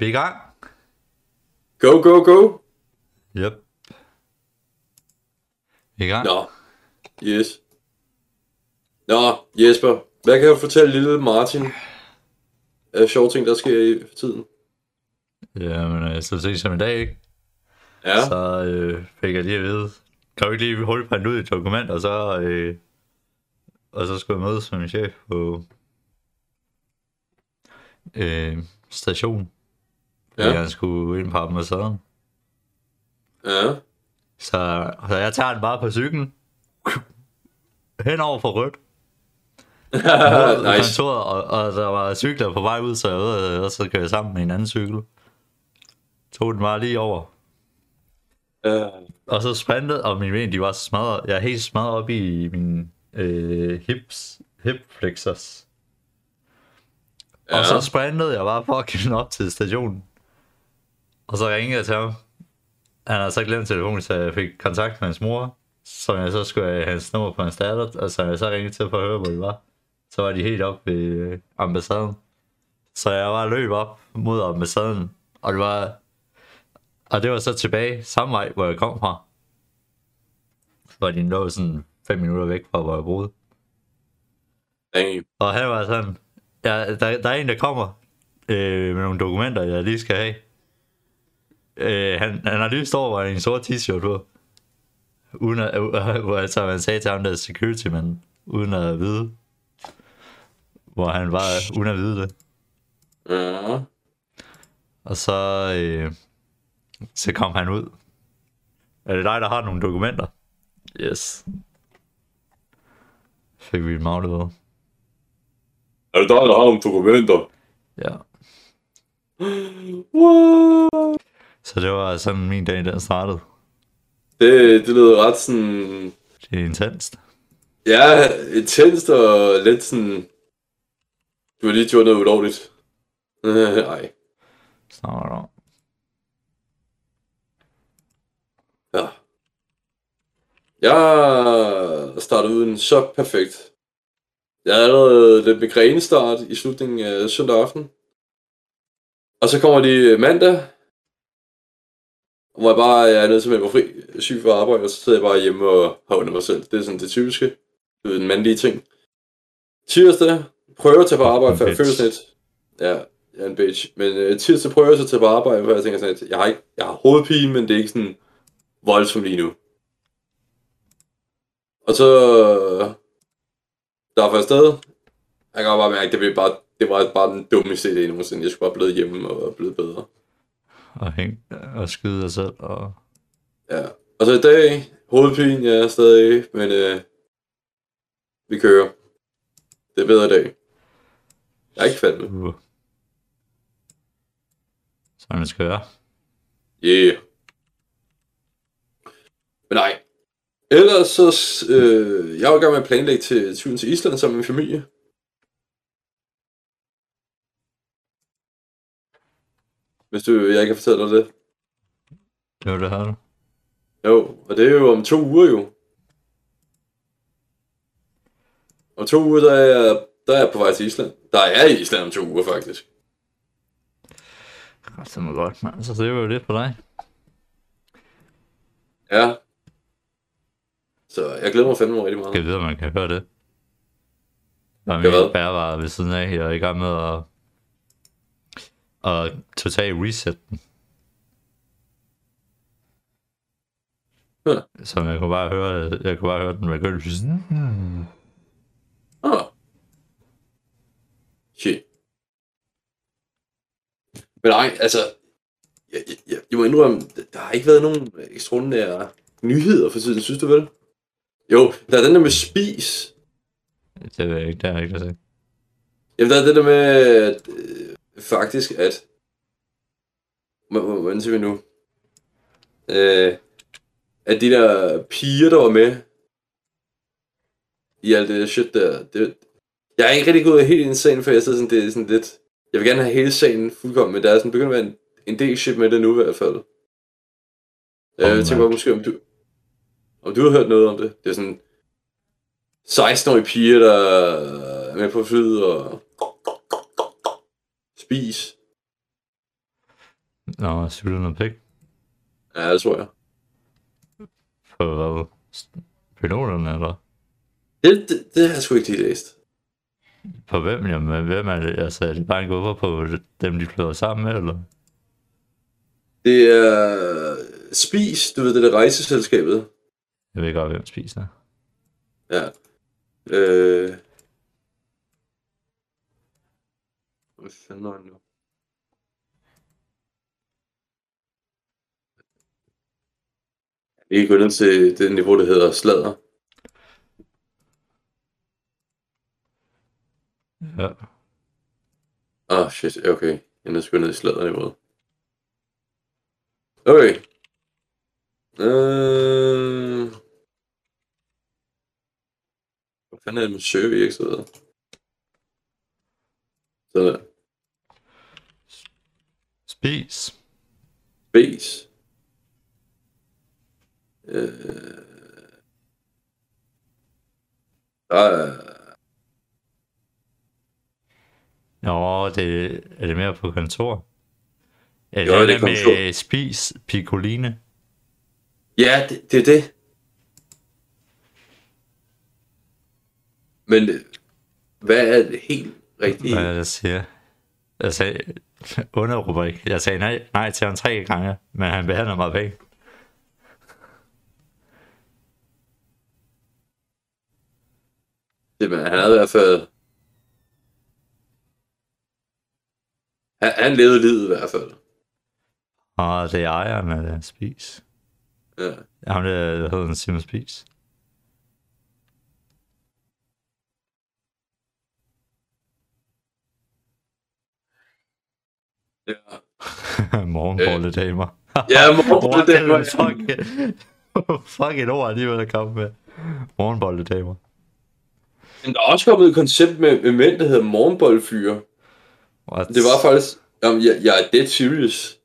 Vi er i gang. Go, go, go. Yep. Vi er i gang. Nå, yes. Nå, Jesper, hvad kan du fortælle lille Martin af sjove ting, der sker i tiden? Jamen, øh, så ses som i dag, ikke? Ja, Så øh, fik jeg lige at vide, kan du ikke lige hurtigt printe ud i et dokument, og så, øh, og så skulle jeg mødes med min chef på øh, station. Ja. Han skulle ind på ambassaden. ja. Så, så jeg tager den bare på cyklen. Hen over for rødt. nice. kontoret, og, og der var cykler på vej ud, så jeg ved, og så kører jeg sammen med en anden cykel. Tog den bare lige over. Uh, Og så sprintede, og mine ben, de var smadret. Jeg er helt smadret op i mine øh, hips, hip flexors. Ja. Og så sprintede jeg bare fucking op til stationen. Og så ringede jeg til ham. Han havde så glemt telefonen, så jeg fik kontakt med hans mor. Som jeg så skulle have hans nummer på hans datter, og så jeg så ringede til for at høre, hvor de var. Så var de helt oppe ved øh, ambassaden. Så jeg var løb op mod ambassaden, og det var og det var så tilbage samme vej, hvor jeg kom fra. Hvor de lå sådan 5 minutter væk fra, hvor jeg boede. dang. Og han var sådan, ja, der, der er en, der kommer øh, med nogle dokumenter, jeg lige skal have. Øh, han, han har lige stået over en sort t-shirt på. Uden at, øh, hvor altså, man sagde til ham, der er security man, uden at vide, hvor han var, uden at vide det. Ja. Og så, øh, så kom han ud. Er det dig, der har nogle dokumenter? Yes. Fik vi dem afleveret. Er det dig, der har nogle dokumenter? Ja. What? Så det var sådan min dag, der startede. Det, det lyder ret sådan... Det er intenst. Ja, intenst og lidt sådan... Du har lige gjort noget ulovligt. Nej. Snart om. Ja. Jeg startede uden så perfekt. Jeg havde allerede lidt migrænestart i slutningen af søndag aften. Og så kommer de mandag, hvor jeg bare jeg er nødt til at melde mig fri, syg for arbejde, og så sidder jeg bare hjemme og har under mig selv. Det er sådan det typiske. Det er den mandlige ting. Tirsdag prøver at tage på arbejde, før jeg føler sådan lidt. Ja, jeg er en bitch. Men uh, tirsdag prøver jeg så at tage på arbejde, for jeg tænker sådan lidt, jeg har, ikke, jeg har hovedpine, men det er ikke sådan voldsomt lige nu. Og så der var afsted. Jeg kan bare mærke, at det, blev bare, det var bare den dummeste idé nogensinde. Jeg skulle bare blive hjemme og blive bedre. Og, hæng, og skyde dig selv. Og... Ja. Og så i dag, hovedpine, jeg er stadig, men øh, vi kører. Det er bedre i dag. Jeg er ikke fandme. Sådan skal være. Yeah. Men nej. Ellers så, øh, jeg er i gang med at planlægge til turen til Island sammen med min familie. Hvis du, jeg kan fortælle dig det. Det var det her. du. Jo, og det er jo om to uger jo. Om to uger, der er, jeg, der er jeg på vej til Island. Der er jeg i Island om to uger, faktisk. Det var godt, mand. Så det var jo lidt på dig. Ja. Så jeg glæder mig fandme rigtig meget. Skal vide, om man kan høre det? Der er min bærevare ved siden af. Jeg er i gang med at, at totalt reset den. Ja. Så jeg kunne bare høre, jeg kunne bare høre den begynde. Ah. Shit. Men nej, altså, jeg, jeg, jeg, jeg må indrømme, der har ikke været nogen ekstraordinære nyheder for tiden, synes du vel? Jo, der er den der med spis. Det ved jeg ikke, det har jeg ikke set. Jamen, der er det der med, øh, faktisk, at... Hvor- hvor- Hvordan siger vi nu? Øh, at de der piger, der var med i alt det der shit der, det, jeg er ikke rigtig gået helt ind i sagen, for jeg sidder sådan, det er sådan lidt... Jeg vil gerne have hele sagen fuldkommen, men der er sådan begyndt at være en, en del shit med det nu i hvert fald. Jeg Om, tænker bare måske, om du, om du har hørt noget om det. Det er sådan 16-årige piger, der er med på flyet og spis. Nå, sulte noget pik. Ja, det tror jeg. På hvad? Piloterne, eller? Det, det, det har jeg sgu ikke lige læst. På hvem? Jamen, hvem er det? Altså, er det bare en guffer på dem, de flyder sammen med, eller? Det er Spis, du ved, det der rejseselskabet. Jeg ved godt, hvem spiser. Ja. Øh... Hvad fanden er han nu? Vi gået ned til det niveau, der hedder sladder. Ja. Ah, oh, shit, okay. Jeg er ned i sladderniveauet. Okay. Øh... Hvad fanden er det med søgevirksomheder? Sådan der. Spis. Base. Øh... Er... Nå, det, er det mere på kontor? Ja, Jo, det er det med kontor. spis piccoline. Ja, det, det er det. Men øh, hvad er det helt rigtigt? Hvad er det, jeg siger? Sagde underrubrik. Jeg sagde nej, nej til ham tre gange, men han behandler mig pænt. Det, men han havde i hvert fald... Han, han levede livet i hvert fald. Og det er ejeren af den spis. Ja. Ham der, der hedder Simon Spis. Ja. Morgenbolledamer. Ja, morgenbolledamer? Fuck, fuck et ord alligevel at komme med. Morgenbolledamer. Men der er også kommet et koncept med, med mænd, der hedder morgenboldfyre. What? Det var faktisk... Jamen, jeg, jeg er dead serious.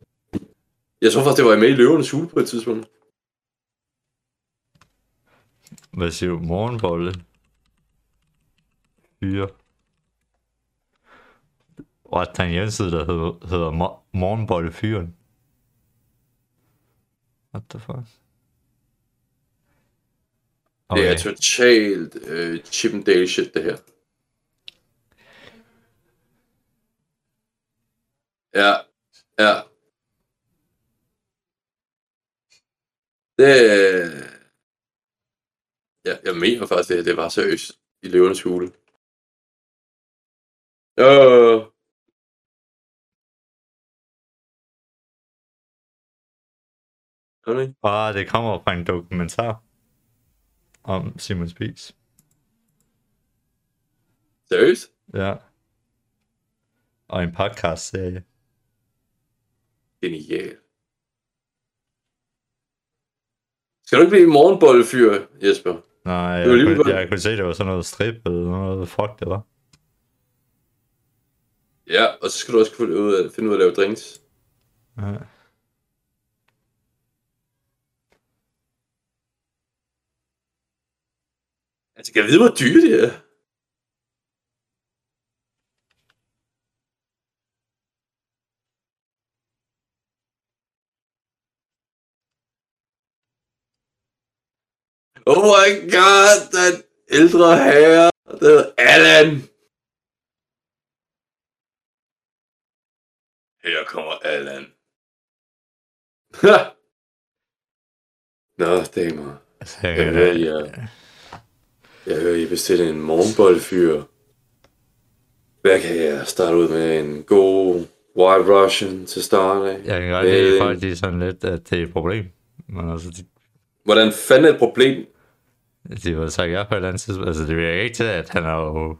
Jeg tror faktisk, det var med i Løvernes Hule på et tidspunkt. Hvad siger du? Morgenbolle? Fyre. What? Der er en hjemmeside, der hedder, hedder Mo- Morgenbollefyren. What the fuck? Okay. Det er totalt øh, Chippendale shit, det her. Ja, ja. Det... Ja, jeg mener faktisk, det, det var seriøst i løvernes hule. Øh. Er det ikke? Ah, det kommer fra en dokumentar om Simon Spies. Seriøst? Ja. Og en podcast-serie. Genial. Skal du ikke blive morgenbollefyr, Jesper? Nej, jeg, lige kunne, godt. jeg kunne se, det var sådan noget strip eller noget fuck, det var. Ja, og så skal du også finde ud af at lave drinks. Ja. Altså, kan jeg vide, hvor dyre det er? Oh my god, den ældre herre, der hedder Allan. Her kommer Allan. Ha! Nå, damer. Altså, jeg, Jeg I, jeg hører, I bestille en morgenboldfyr. Hvad kan jeg starte ud med? En god White Russian til start af? jeg kan godt lide en- faktisk sådan lidt, at det er et problem. Men altså, de, Hvordan fanden er et problem? de var sagt ja på et eller andet tidspunkt. Altså, det virker ikke til, at han har jo,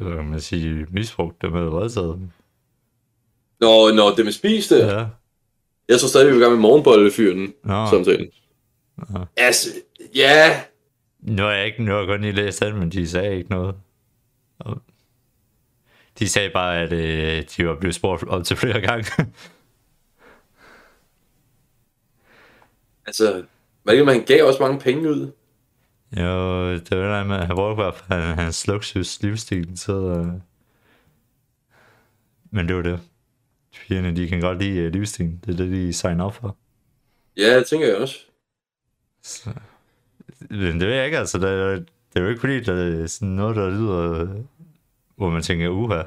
hvad kan man sige, misbrugt det med voldtaget. Nå, nå, det med spis det. Ja. Jeg tror stadig, vi er i gang med morgenboldefyren, samtalen. Nå. Altså, ja. Nu har jeg ikke, nu har jeg kun lige læst den, men de sagde ikke noget. Og De sagde bare, at øh, de var blevet spurgt op til flere gange. Altså, er det, man gav også mange penge ud? jo, det var noget med, at han for han- hans luksus livsstil. Så, øh... Men det var det. Pigerne, de kan godt lide øh, livsstilen. Det er det, de signer op for. Ja, det tænker jeg også. Så, men det ved jeg ikke, altså. Det, er- det er jo ikke fordi, der er sådan noget, der lyder, hvor man tænker, uha.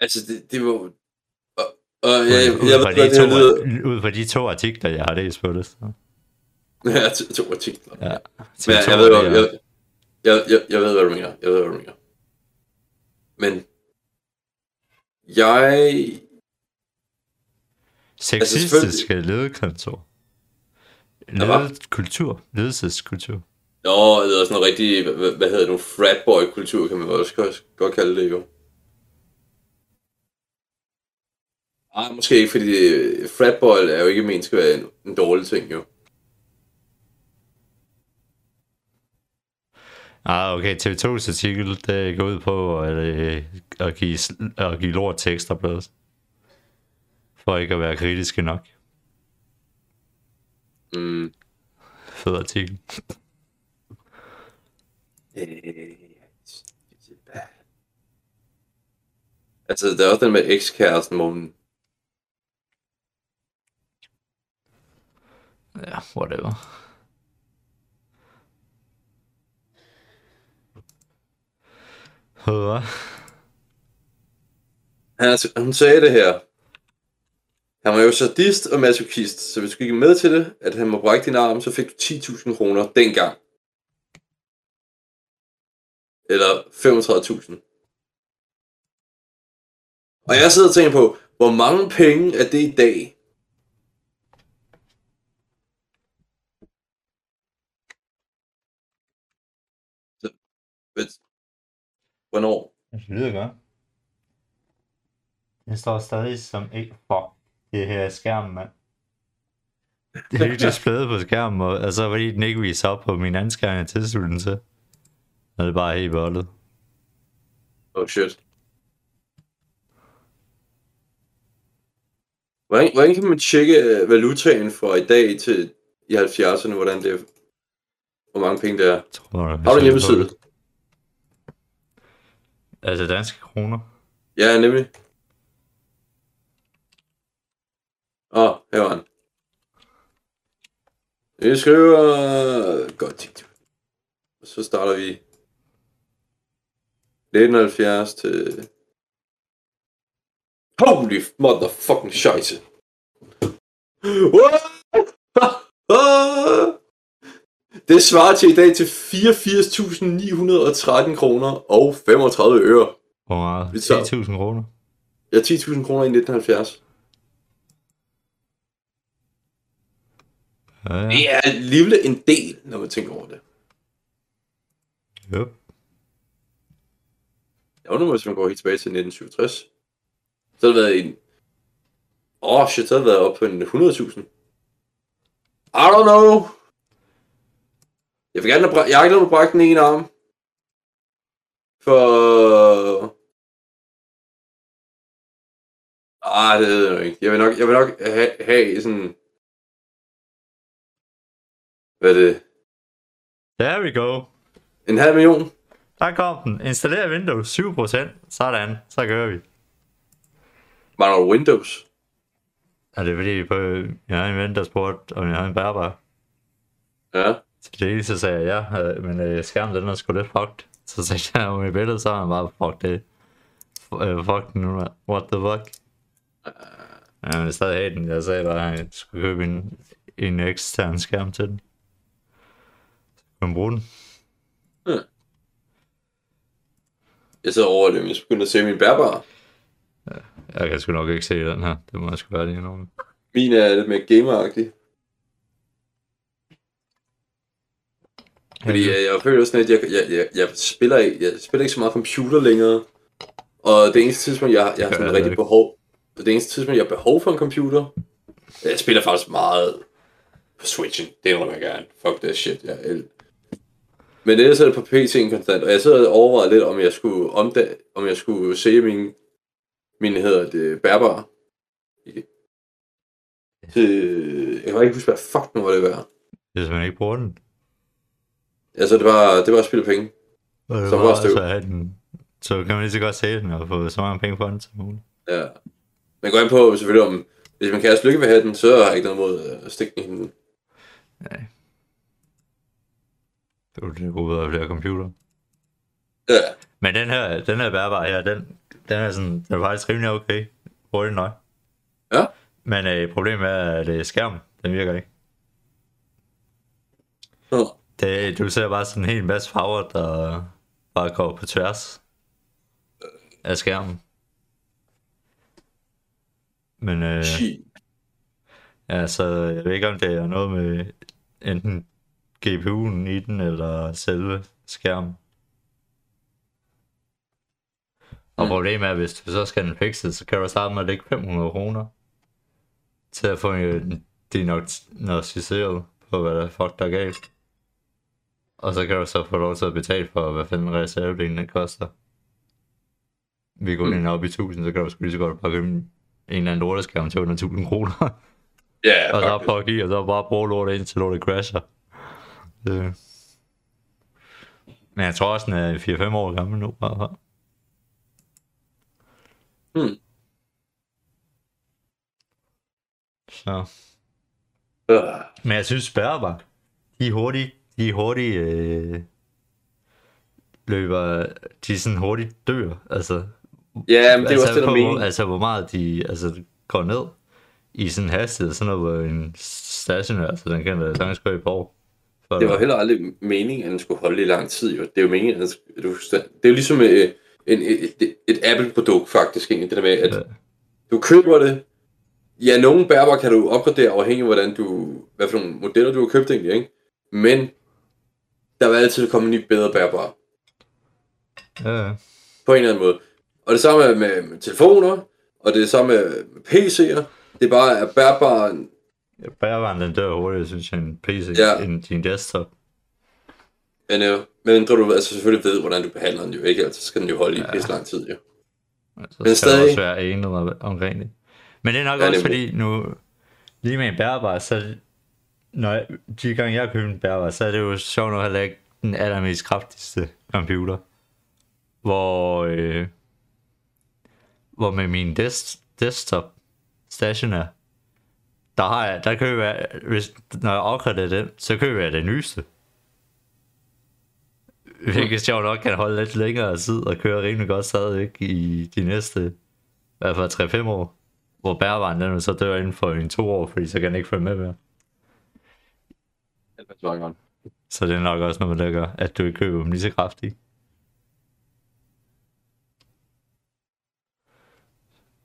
Altså, det, det var... Og, og jeg, jeg, ud, jeg fra ved, hvad de det her lyder... to, ud fra de to artikler, jeg har læst på det. Så. Ja, to, to artikler. Ja. Men jeg, jeg, ved godt, jeg, jeg, jeg, jeg ved, hvad du mener. Jeg ved, hvad du mener. Men... Jeg... Sexistisk ledekontor. Ja, hvad? Ledelseskultur. Ledelseskultur. Nå, det er sådan noget rigtig... Hvad, hvad hedder det nu? Fratboy-kultur, kan man også godt, godt kalde det, jo. Nej, måske ikke, fordi øh, fratboy er jo ikke ment skal være en, en dårlig ting, jo. Ah, okay. TV2's artikel, det går ud på at, øh, at, give, at give lort til ekstrabladet. For ikke at være kritiske nok. Mm. Fed artikel. Altså, der er også den med ekskæresten, hvor hun... Ja, whatever. Hvad? Han, hun sagde det her. Han var jo sadist og masochist, så hvis du gik med til det, at han må brække din arm, så fik du 10.000 kroner dengang. Eller 35.000. Og jeg sidder og tænker på, hvor mange penge er det i dag? Så, ved, hvornår? Det lyder godt. Jeg står stadig som ikke for det her er skærmen, mand. Det er ikke displayet på skærmen, og altså fordi den ikke viser op på min anden skærm, jeg tilslutter den til. Og det er bare helt bollet. Oh shit. Hvordan, hvordan kan man tjekke øh, valutaen fra i dag til i 70'erne, hvordan det er, hvor mange penge det er? Tror jeg, Har du en hjemmeside? Altså danske kroner. Ja, nemlig. Åh, her var han. Vi skriver... Godt. Og så starter vi 1970 til... Holy motherfucking scheisse. Det svarer til i dag til 84.913 kroner og 35 øre. Hvor meget? Vi tager- 10.000 kroner. Ja, 10.000 kroner i 1970. Ja, ja. Det er alligevel en del, når man tænker over det. Yep. Jeg undrer mig, hvis man går helt tilbage til 1967. Så har det været en... Åh, oh, shit, så har det været op på en 100.000. I don't know. Jeg vil gerne have Jeg har ikke lavet brække den ene arm. For... Ah, det ved jeg ikke. Jeg vil nok, jeg vil nok have, have sådan... Hvad er det? There we go. En halv million? Der kom den. Installer Windows 7%. Sådan. Så gør vi. Var der Windows? Og det er fordi, på, jeg har en ven, der spurgte, om jeg har en bærbar. Ja. Så det ene, så sagde jeg ja, øh, men øh, skærmen den er sgu lidt fucked. Så sagde jeg om i billedet, så er han bare, fuck det. Øh, fuck nu, what the fuck. Ja, men jeg stadig den. Jeg sagde bare, at jeg skulle købe en, en ekstern skærm til den. Man bruge den. Jeg sidder over det, hvis jeg begynder at se min bærbare. Jeg kan sgu nok ikke se den her. Det må jeg sgu være lige nu. Min er lidt mere gameragtig. Fordi jeg, jeg føler sådan, at jeg, jeg, jeg, jeg, spiller ikke, jeg spiller ikke så meget computer længere. Og det eneste tidspunkt, jeg, jeg har sådan rigtig behov... Det eneste tidspunkt, jeg har behov for en computer... Jeg spiller faktisk meget på Switchen. Det indrømmer jeg gerne. Fuck that shit. Jeg Men ellers er det på PC'en konstant. Og jeg sidder og overvejer lidt, om jeg skulle, omda- om jeg skulle se min, min hedder det, bærbare. Til, jeg kan ikke huske, hvad fuck nu var det værd. Hvis man ikke bruger den. Altså, det var, det var at spille penge. Og det Så var var altså støv. have den Så kan man lige så godt sælge den og få så mange penge for den som muligt. Ja. Man går ind på selvfølgelig om, hvis man kan lykke ved have den, så har jeg ikke noget mod øh, at stikke den i hende. Nej. Det er det gode ved at flere computer. Ja. Men den her, den her bærbare her, den, den er sådan, den er faktisk rimelig okay. Hurtigt nok. Ja. Men øh, problemet er, at øh, skærmen, den virker ikke. Nå. Det, du ser bare sådan en hel masse farver, der bare går på tværs af skærmen. Men øh, ja, så jeg ved ikke, om det er noget med enten GPU'en i den, eller selve skærmen. Og Mm. problemet er, hvis du så skal den fikset, så kan du starte med at lægge 500 kroner til at få en diagnostiseret på, hvad der fuck der er galt. Og så kan du så få lov til at betale for, hvad fanden reservedelen den koster. Vi går Mm. mm. op i 1000, så kan du sgu lige så godt bare købe en eller anden lorteskærm til under 1000 kroner. Ja, og så på at give, og så bare bruge lortet ind til lortet crasher. Det. Men jeg tror også, den er 4-5 år gammel nu. Bare. Hmm. Så. Øh. Men jeg synes bærbare, de er hurtige, de er hurtige øh, løber, de sådan hurtigt dør, altså. Ja, men det er altså, også det, der mening. Altså, hvor meget de altså, går ned i sådan en hastighed, sådan noget, hvor en stationær, altså den kan sagtens gå i borg. For Det var heller aldrig meningen, at den skulle holde i lang tid. Jo. Det er jo meningen, at den sk- du, det er jo ligesom øh, en, et, et, et Apple-produkt faktisk, egentlig, det der med, at Ja. du køber det. Ja, nogle bærbare kan du opgradere afhængig af, hvordan du, hvad for nogle modeller du har købt egentlig, ikke? Men der vil altid komme en ny bedre bærbare. Ja, på en eller anden måde. Og det samme med, med telefoner, og det samme med, PC'er. Det er bare er bærbare. Ja, Bærbaren den dør hurtigt, synes jeg, en PC Ja. end din desktop. Men, øh, men du altså selvfølgelig ved, hvordan du behandler den jo ikke, altså skal den jo holde i Ja. pisse lang tid jo. Altså, Men skal stadig... også være enet om- omkring det. Men det er nok Ja, også nemlig. fordi, nu lige med en bærbar, så når jeg, de gange jeg køber en bærbar, så er det jo sjovt nok heller ikke den allermest kraftigste computer. Hvor, øh, hvor med min des, desktop stationær, der har jeg, der køber jeg, hvis, når jeg opgraderer den, så køber jeg det nyeste. Hvilket sjovt nok kan holde lidt længere tid og køre rimelig godt stadigvæk i de næste, i hvert fald 3-5 år. Hvor bærbaren den så dør inden for en to år, fordi så kan den ikke følge med mere. Så det er nok også noget, der gør, at du ikke køber dem lige så kraftigt.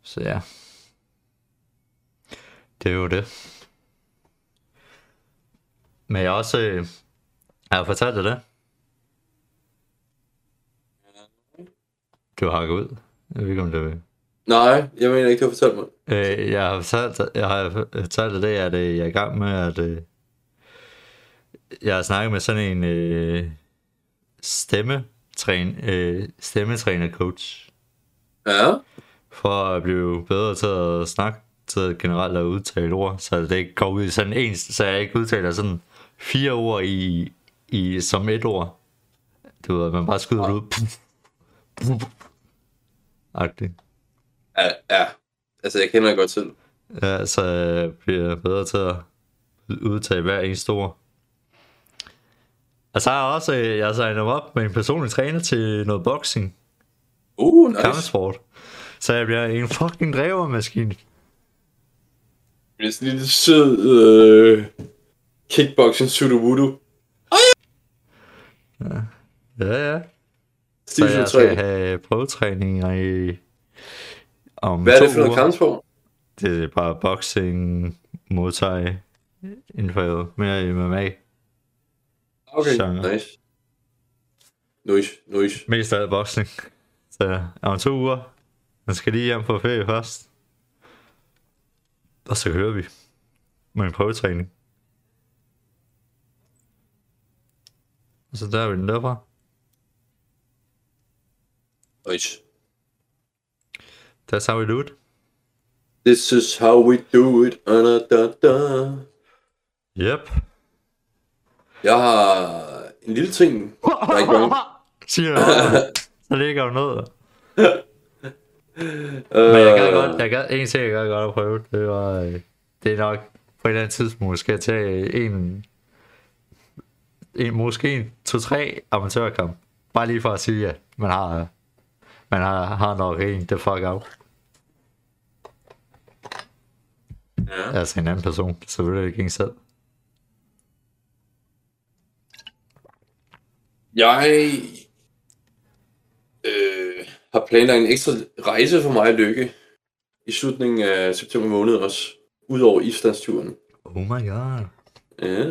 Så ja. Det er jo det. Men jeg også... Øh, jeg har fortalt dig det. Du har ud. Jeg ved ikke, om det vil. Nej, jeg mener ikke, du har fortalt mig. Øh, jeg har fortalt, jeg har fortalt dig det, at øh, jeg er i gang med, at øh, jeg har snakket med sådan en øh, stemmetræn, øh, stemmetræner coach, Ja, for at blive bedre til at snakke, til generelt at udtale ord, så det ikke går ud i sådan en, så jeg ikke udtaler sådan fire ord i, i som et ord. Du ved, man bare skyder det ud. Agtigt. ja, ja. Altså, jeg kender godt til. Ja, så jeg bliver bedre til at udtage hver eneste ord. Og så har jeg også, jeg signet op med en personlig træner til noget boxing, Uh, nice. kampsport. Så jeg bliver en fucking drevermaskine. Det er sådan en lille sød øh, kickboxing sudo Ja, ja. Så Stil jeg 3. skal have prøvetræninger i om Hvad er det for noget kampsport? Det er bare boxing, modtag, inden for mere i MMA. Okay, Genre. nice. Nice, nice. Mest af alt boxing. Så om to uger. Man skal lige hjem på ferie først. Og så kører vi. Med en prøvetræning. Og så der er vi den derfra. Nice. That's how we do it. This is how we do it. Uh, da, da. Yep. Jeg har en lille ting. Er ikke. Siger jeg. så ligger du ned. Men jeg gad godt, jeg gad, en ting jeg gad godt at prøve, det var, øh, det er nok på et eller andet tidspunkt, skal jeg tage en, en måske en, to-tre amatørkamp. Bare lige for at sige, at man har, man har, har nok en, the fuck out. Ja. Altså en anden person, selvfølgelig ikke en selv. Jeg øh, har planlagt en ekstra rejse for mig og Lykke i slutningen af september måned også, udover Islandsturen. Oh my god. Ja,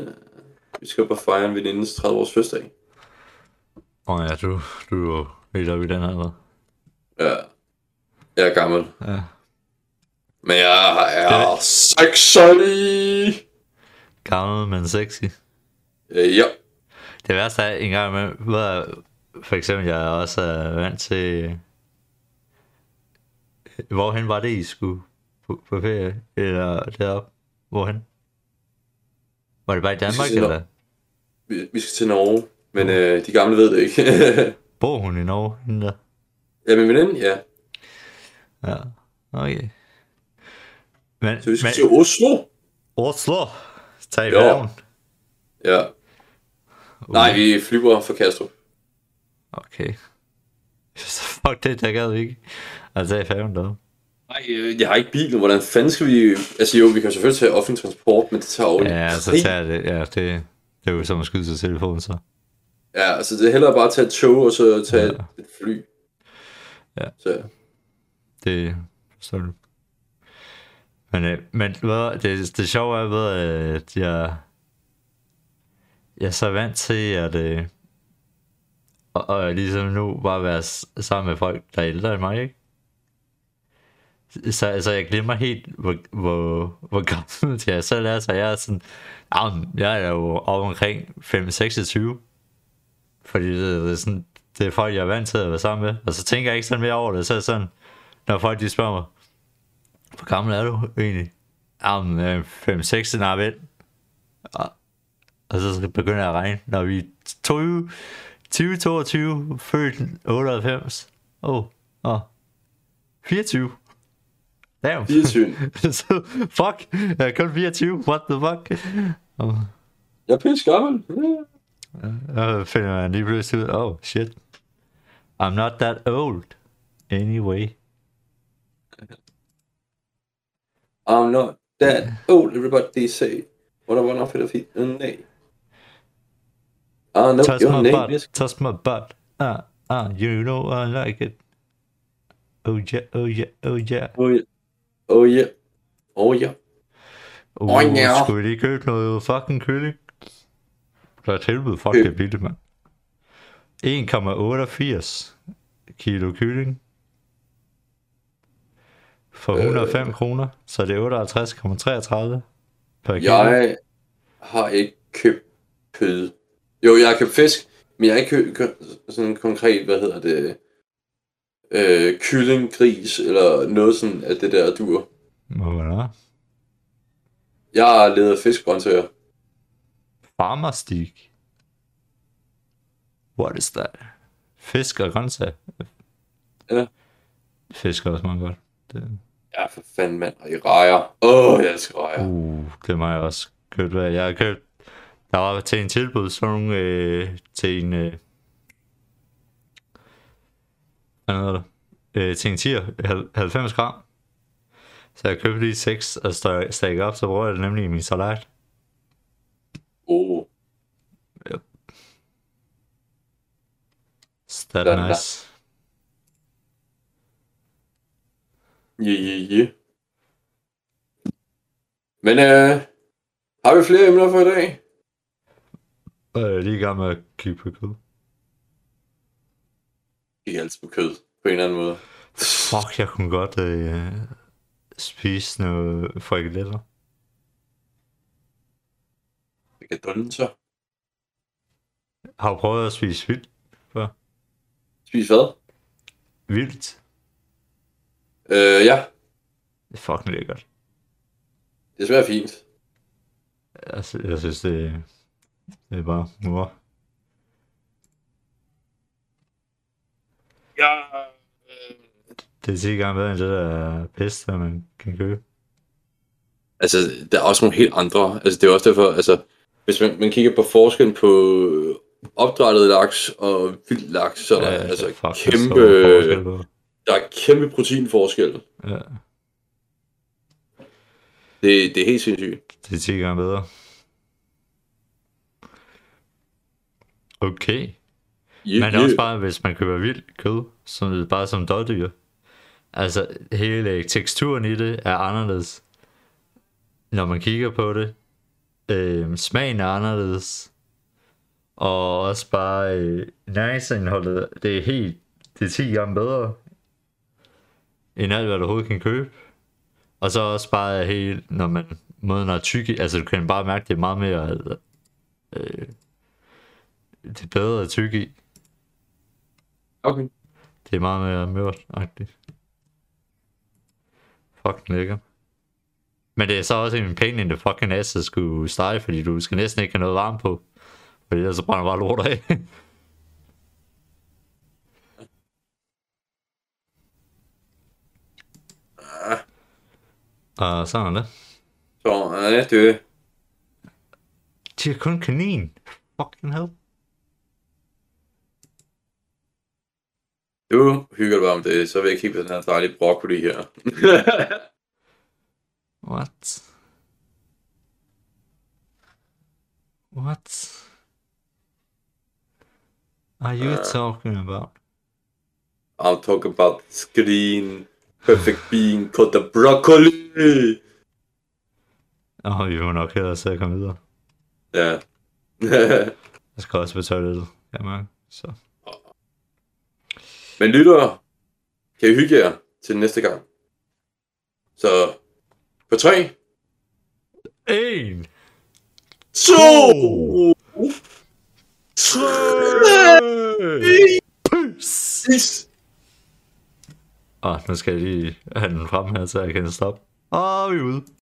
vi skal bare fejre en venindes 30 års fødselsdag. Åh oh ja, du, du er jo helt oppe i den her, eller? Ja, jeg er gammel. Ja. Men jeg er sexy! Gammel, men sexy. Øh, ja, Det værste er en gang med, hvor for eksempel jeg er også er vant til, hvorhen var det, I skulle på, på ferie? Eller deroppe? Hvorhen? Var det bare i Danmark, eller? vi, vi skal til Norge, men øh, de gamle ved det ikke. Bor hun i Norge? Hende der? ja, min veninde, ja. Ja, okay. Men, Så vi skal men til Oslo. Oslo, tag i Ja. Ja. Nej, vi flyver fra Kastrup. Okay. Så fuck det, der gad vi ikke. Altså, tag i færgen deroppe. Nej, øh, jeg har ikke bil. Hvordan fanden skal vi... Altså jo, vi kan selvfølgelig tage offentlig transport, men det tager jo Ja, så tager det, ja, det, det er jo som at skyde sig telefon, så. Ja, altså det er hellere bare at tage et tog, og så tage Ja. ja. et fly. Ja. Så Det forstår du. Men, øh, men hvad, det, det sjove er ved, at jeg, jeg er så vant til, at øh, og, og ligesom nu bare være sammen med folk, der er ældre end mig, ikke? Så altså, jeg glemmer helt, hvor, hvor, hvor gammel jeg er, så jeg er sådan, jeg er jo op omkring 5-26, fordi det, det, er sådan, det er folk, jeg er vant til at være sammen med, og så tænker jeg ikke sådan mere over det, så er sådan, når folk de spørger mig, hvor gammel er du egentlig? Jamen, øh, 5-6, nej, vel. Og, og så begynder jeg at regne, når vi er 20, 2022, født 98. Åh, oh, åh. Oh. 24. Damn. 24. så, fuck, jeg er kun 24, what the fuck? Oh, Jeg er pisse gammel. Ja. så finder man lige pludselig ud, oh shit. I'm not that old. Anyway. I'm not that old, everybody say. What I want off it feet nay. I know Touch my name butt, is... touch my butt. Ah, ah, you know I like it. Oh yeah, oh yeah, oh yeah. Oh yeah. Oh yeah. Oh yeah. Uh, ja. Skulle vi lige købe noget fucking kylling? Der er tilbud, fuck Køb. det billigt, mand. 1,88 kilo kylling. For 105 øh. kroner, så det er 58,33 per kilo. Jeg har ikke købt kød. Jo, jeg har købt fisk, men jeg har ikke købt kø- sådan konkret, hvad hedder det, øh, kylling, gris, eller noget sådan af det der dur. Hvad der? Jeg har levet fiskgrøntsager. Farmerstig. What is that? Fisk og grøntsager. Ja. Fisk er også meget godt. Det, Ja, for fanden, mand. Og I rejer. Åh, oh, jeg elsker rejer. uh, det må jeg også købt. Hvad jeg har købt. Der var til en tilbud, sådan nogle, øh, til en, øh, hvad hedder det? Øh, til en tier, hal- 90 gram. Så jeg købte lige 6 og stak op, så bruger jeg det nemlig i min salat. Oh. Så det Den er der. nice. Ja, ja, ja. Men øh, har vi flere emner for i dag? Og jeg er lige i gang med at kigge på kød. Ikke altid på kød, på en eller anden måde. Fuck, jeg kunne godt øh, spise noget frikadeller. Så. Har du prøvet at spise vildt før? Spis hvad? Vildt? Øh, ja. Det er fucking lækkert. Det smager fint. Altså, jeg synes, det, det er bare mor. Ja. Det er 10 gange bedre end det der pis, der man kan købe. Altså, der er også nogle helt andre. Altså, det er også derfor, altså, hvis man, man kigger på forskellen på opdrættet laks og vild laks, så er der ja, altså fuck, kæmpe, der er kæmpe proteinforskel. Ja. Det, det er helt sindssygt. Det er 10 gange bedre. Okay. Yeah, Men det er også bare, hvis man køber vildt kød, som, bare som dårdyr. Altså, hele teksturen i det er anderledes. Når man kigger på det. Øh, smagen er anderledes. Og også bare øh, næringsindholdet, det er helt, det er 10 gange bedre. End alt, hvad du overhovedet kan købe. Og så også bare helt, når man måden er tyk altså du kan bare mærke, det er meget mere, øh, det er bedre at tykke i. Okay. Det er meget mere mørt-agtigt. Fucking lækker. Men det er så også en pain in the fucking ass at skulle stege, fordi du skal næsten ikke have noget varme på. Fordi ellers så brænder bare lort af. Og sådan er det. Så er det. De er kun kanin. Fucking hell. Du hygger dig bare om det, så vil jeg kigge på den her dejlige broccoli her. What? What? Are you uh, talking about? I'm talking about screen, perfect being, called the broccoli! Åh, oh, vi må nok hellere se at komme videre. Ja. jeg skal også betale det, kan man. Så. Men lytter, kan I hygge jer til næste gang? Så på 3. 1. 2. 3. Peace. Åh, nu skal jeg lige have den frem her, så jeg kan stoppe. Og vi er ude.